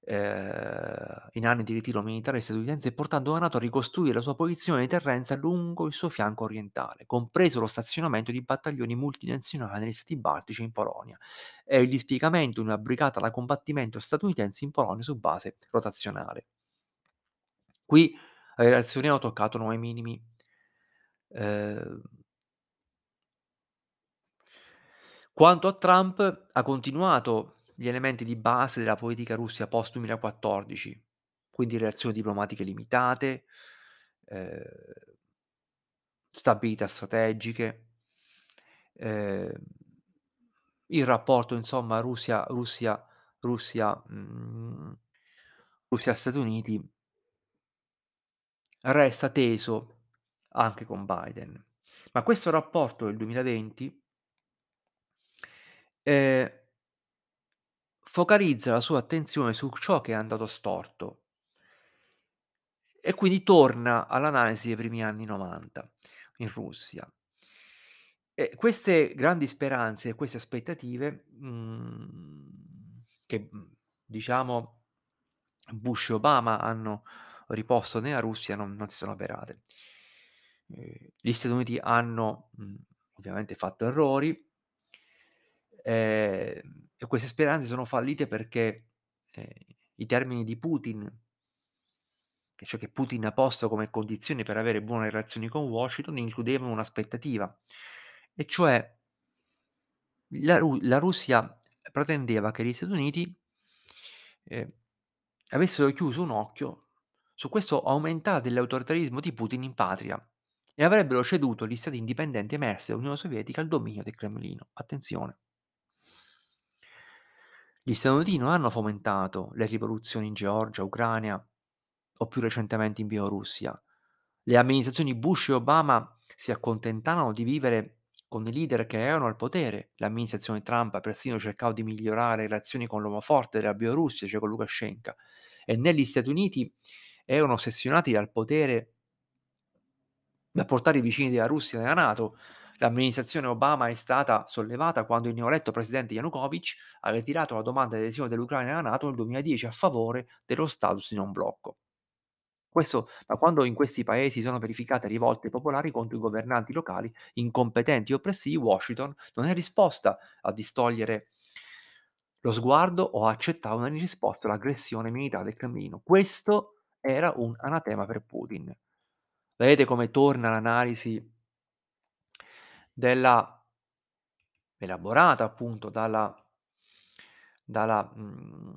eh, in anni di ritiro militare statunitense portando la NATO a ricostruire la sua posizione di deterrenza lungo il suo fianco orientale, compreso lo stazionamento di battaglioni multinazionali negli stati baltici e in Polonia e il dispiegamento di una brigata da combattimento statunitense in Polonia su base rotazionale. Qui le relazioni hanno toccato nuovi minimi. Eh, quanto a Trump, ha continuato gli elementi di base della politica Russia post 2014, quindi relazioni diplomatiche limitate, eh, stabilità strategiche, eh, il rapporto insomma Russia, Russia, Russia, mh, mm, Russia Stati Uniti resta teso anche con Biden. Ma questo rapporto del 2020 eh, focalizza la sua attenzione su ciò che è andato storto e quindi torna all'analisi dei primi anni '90 in Russia. E queste grandi speranze e queste aspettative, mhmm, che, mhmm, diciamo Bush e Obama hanno riposto nella Russia non non si sono avverate. Ehm, gli Stati Uniti hanno, mhmm, ovviamente fatto errori ehm, e queste speranze sono fallite perché, ehm, i termini di Putin che ciò che Putin ha posto come condizione per avere buone relazioni con Washington includevano un'aspettativa, e cioè la Ru la Russia pretendeva che gli Stati Uniti ehm, avessero chiuso un occhio su questo aumentare dell'autoritarismo di Putin in patria e avrebbero ceduto gli stati indipendenti emersi dall'Unione Sovietica al dominio del Cremlino. Attenzione. Gli Stati Uniti non hanno fomentato le rivoluzioni in Georgia, Ucraina o più recentemente in Bielorussia. Le amministrazioni Bush e Obama si accontentavano di vivere con i leader che erano al potere. L'amministrazione Trump ha persino cercato di migliorare le relazioni con l'uomo forte della Bielorussia, cioè con Lukashenko, e negli Stati Uniti erano ossessionati dal potere da portare i vicini della Russia nella NATO. L'amministrazione Obama è stata sollevata quando il neoeletto presidente Yanukovych ha ritirato la domanda di adesione dell'Ucraina alla NATO nel 2010 a favore dello status di non blocco. Questo da quando in questi paesi sono verificate rivolte popolari contro i governanti locali incompetenti e oppressivi, Washington non è risposta a distogliere lo sguardo o accettare una risposta all'aggressione militare del Cremlino. Questo era un anatema per Putin. Vedete come torna l'analisi della elaborata appunto dalla dalla mhmm,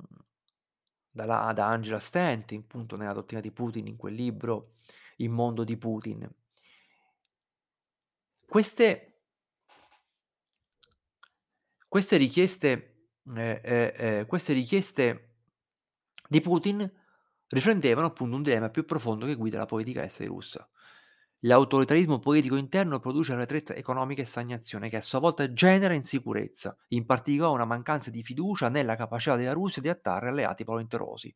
dalla da Angela Stentin, appunto nella dottrina di Putin, in quel libro Il mondo di Putin. Queste queste richieste ehm, ehm, ehm, queste richieste di Putin riflettevano appunto un dilemma più profondo che guida la politica estera russa. L'autoritarismo politico interno produce arretratezza economica e stagnazione che a sua volta genera insicurezza, in particolare una mancanza di fiducia nella capacità della Russia di attrarre alleati volenterosi.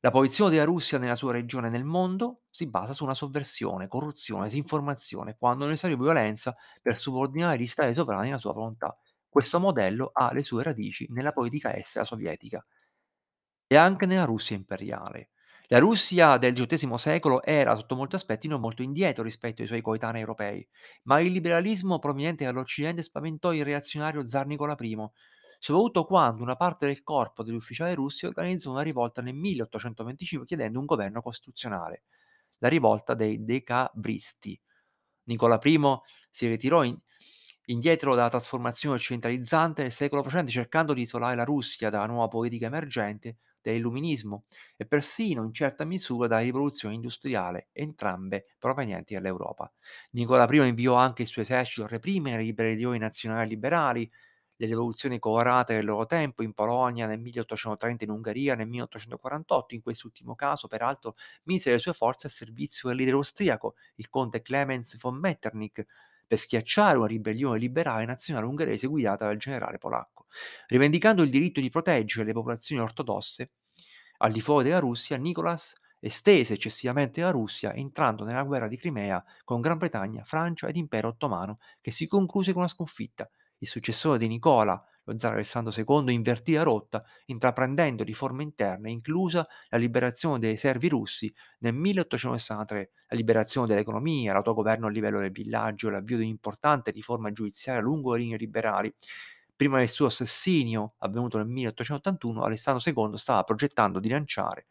La posizione della Russia nella sua regione e nel mondo si basa su una sovversione, corruzione, disinformazione, quando necessario violenza per subordinare gli stati sovrani alla sua volontà. Questo modello ha le sue radici nella politica estera sovietica e anche nella Russia imperiale. La Russia del XVIII secolo era sotto molti aspetti non molto indietro rispetto ai suoi coetanei europei, ma il liberalismo proveniente dall'Occidente spaventò il reazionario zar Nicola I, soprattutto quando una parte del corpo degli ufficiali russi organizzò una rivolta nel 1825 chiedendo un governo costituzionale, la rivolta dei decabristi. Nicola I si ritirò in, indietro dalla trasformazione occidentalizzante del secolo precedente cercando di isolare la Russia dalla nuova politica emergente dell'illuminismo e persino in certa misura dalla rivoluzione industriale, entrambe provenienti dall'Europa. Nicola I inviò anche il suo esercito a reprimere le ribellioni nazionali liberali, le rivoluzioni colorate del loro tempo in Polonia nel 1830 in Ungheria nel 1848, in quest'ultimo caso peraltro mise le sue forze a servizio del leader austriaco, il conte Clemens von Metternich, per schiacciare una ribellione liberale nazionale ungherese guidata dal generale polacco. Rivendicando il diritto di proteggere le popolazioni ortodosse, al di fuori della Russia, Nicolas estese eccessivamente la Russia, entrando nella guerra di Crimea con Gran Bretagna, Francia ed Impero Ottomano, che si concluse con una sconfitta. Il successore di Nicola, lo zar Alessandro II, invertì la rotta, intraprendendo riforme interne, inclusa la liberazione dei servi russi nel 1863, la liberazione dell'economia, l'autogoverno a livello del villaggio, l'avvio di un'importante riforma giudiziaria lungo le linee liberali. Prima del suo assassinio, avvenuto nel 1881, Alessandro II stava progettando di lanciare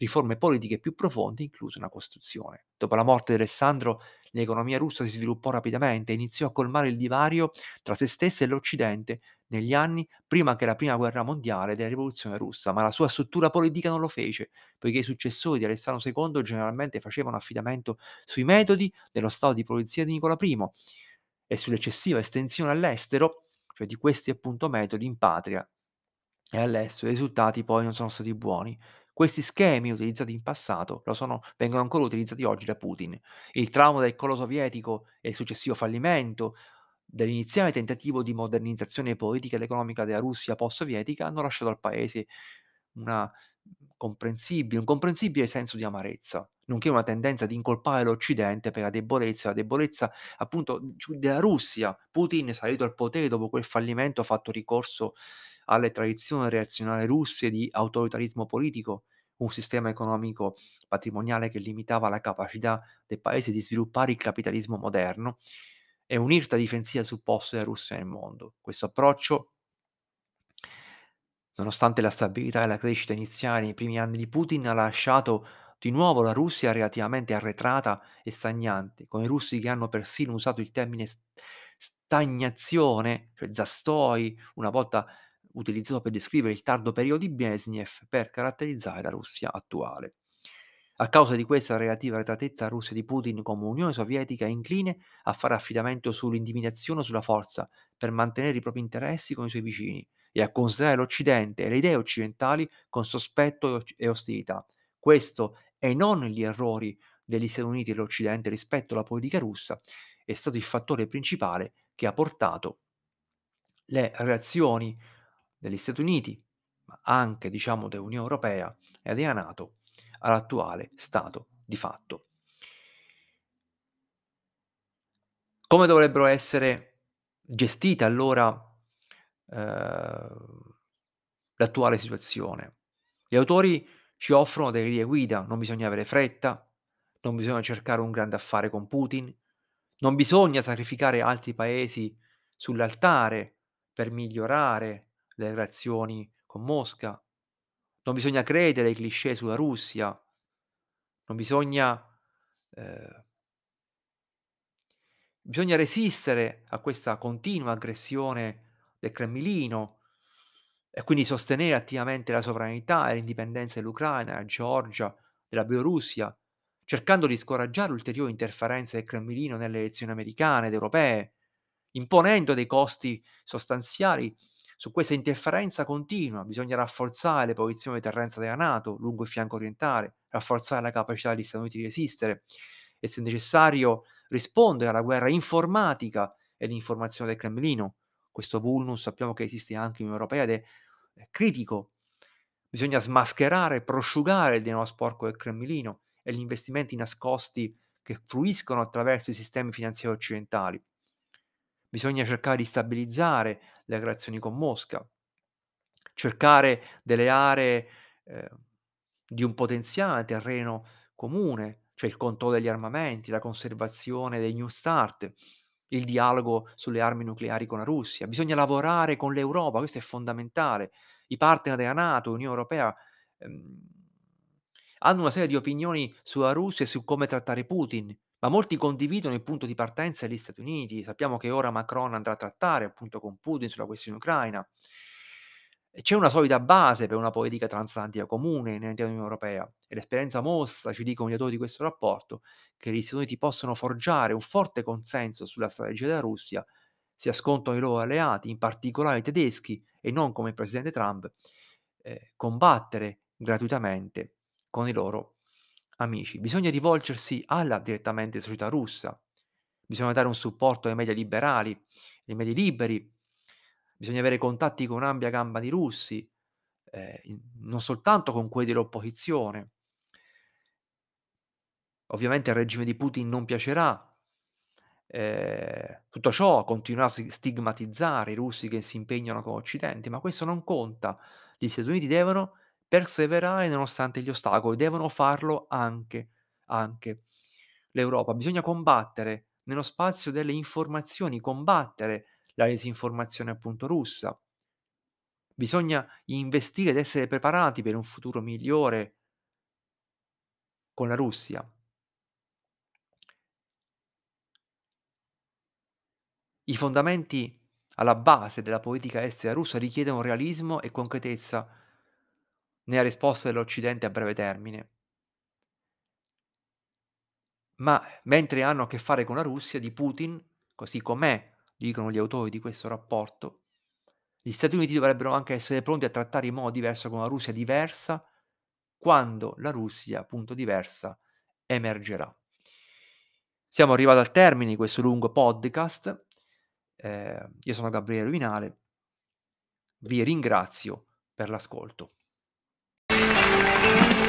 riforme politiche più profonde, inclusa una Costituzione. Dopo la morte di Alessandro, l'economia russa si sviluppò rapidamente e iniziò a colmare il divario tra se stessa e l'Occidente negli anni prima che la prima guerra mondiale della rivoluzione russa, ma la sua struttura politica non lo fece, poiché i successori di Alessandro II generalmente facevano affidamento sui metodi dello stato di polizia di Nicola I e sull'eccessiva estensione all'estero, cioè di questi appunto metodi in patria e all'estero. I risultati poi non sono stati buoni. Questi schemi utilizzati in passato sono vengono ancora utilizzati oggi da Putin. Il trauma del collo sovietico e il successivo fallimento dell'iniziale tentativo di modernizzazione politica ed economica della Russia post-sovietica hanno lasciato al paese una comprensibile un comprensibile senso di amarezza, nonché una tendenza ad incolpare l'Occidente per la debolezza la debolezza appunto della Russia. Putin, salito al potere dopo quel fallimento, ha fatto ricorso alle tradizioni reazionarie russe di autoritarismo politico, un sistema economico patrimoniale che limitava la capacità del paese di sviluppare il capitalismo moderno e un'irta difensiva sul posto della Russia nel mondo. Questo approccio, nonostante la stabilità e la crescita iniziale nei primi anni di Putin, ha lasciato Di nuovo la Russia relativamente arretrata e stagnante, con i russi che hanno persino usato il termine stagnazione, cioè zastoi, una volta utilizzato per descrivere il tardo periodo di Brezhnev per caratterizzare la Russia attuale. A causa di questa relativa arretratezza la Russia di Putin come Unione Sovietica è incline a fare affidamento sull'intimidazione sulla forza per mantenere i propri interessi con i suoi vicini e a considerare l'Occidente e le idee occidentali con sospetto e ostilità. Questo e non gli errori degli Stati Uniti e dell'Occidente rispetto alla politica russa è stato il fattore principale che ha portato le reazioni degli Stati Uniti, ma anche diciamo dell'Unione Europea e della Nato all'attuale stato di fatto. Come dovrebbero essere gestite allora eh, l'attuale situazione? Gli autori ci offrono delle linee guida, non bisogna avere fretta, non bisogna cercare un grande affare con Putin, non bisogna sacrificare altri paesi sull'altare per migliorare le relazioni con Mosca, non bisogna credere ai cliché sulla Russia, non bisogna eh, bisogna resistere a questa continua aggressione del Cremlino e quindi sostenere attivamente la sovranità e l'indipendenza dell'Ucraina, della Georgia, della Bielorussia, cercando di scoraggiare ulteriori interferenze del Cremlino nelle elezioni americane ed europee, imponendo dei costi sostanziali su questa interferenza continua. Bisogna rafforzare le posizioni di deterrenza della Nato lungo il fianco orientale, rafforzare la capacità degli Stati Uniti di resistere e, se necessario, rispondere alla guerra informatica e l'informazione del Cremlino. Questo vulnus sappiamo che esiste anche in Unione Europea ed è critico. Bisogna smascherare prosciugare il denaro sporco del Cremlino e gli investimenti nascosti che fruiscono attraverso i sistemi finanziari occidentali. Bisogna cercare di stabilizzare le relazioni con Mosca, cercare delle aree eh, di un potenziale terreno comune, cioè il controllo degli armamenti, la conservazione dei New Start, il dialogo sulle armi nucleari con la Russia. Bisogna lavorare con l'Europa, questo è fondamentale. I partner della Nato, l'Unione Europea ehm, hanno una serie di opinioni sulla Russia e su come trattare Putin, ma molti condividono il punto di partenza degli Stati Uniti. Sappiamo che ora Macron andrà a trattare appunto con Putin sulla questione ucraina. C'è una solida base per una politica transatlantica comune all'interno dell'Unione Europea e l'esperienza mostra, ci dicono gli autori di questo rapporto, che gli Stati Uniti possono forgiare un forte consenso sulla strategia della Russia, si ascoltano i loro alleati, in particolare i tedeschi, e non come il presidente Trump, eh, combattere gratuitamente con i loro amici. Bisogna rivolgersi alla direttamente società russa, bisogna dare un supporto ai media liberali, ai media liberi, bisogna avere contatti con un'ampia gamba di russi, eh, non soltanto con quelli dell'opposizione. Ovviamente il regime di Putin non piacerà. Eh, tutto ciò continuerà a stigmatizzare i russi che si impegnano con l'Occidente, ma questo non conta. Gli Stati Uniti devono perseverare nonostante gli ostacoli, devono farlo anche, anche l'Europa. Bisogna combattere nello spazio delle informazioni, combattere la disinformazione appunto russa. Bisogna investire ed essere preparati per un futuro migliore con la Russia. I fondamenti alla base della politica estera russa richiedono realismo e concretezza nella risposta dell'Occidente a breve termine. Ma mentre hanno a che fare con la Russia di Putin, così com'è dicono gli autori di questo rapporto, gli Stati Uniti dovrebbero anche essere pronti a trattare in modo diverso con una Russia diversa quando la Russia, appunto diversa, emergerà. Siamo arrivati al termine di questo lungo podcast. Eh, io sono Gabriele Ruinale. Vi ringrazio per l'ascolto. Thank you.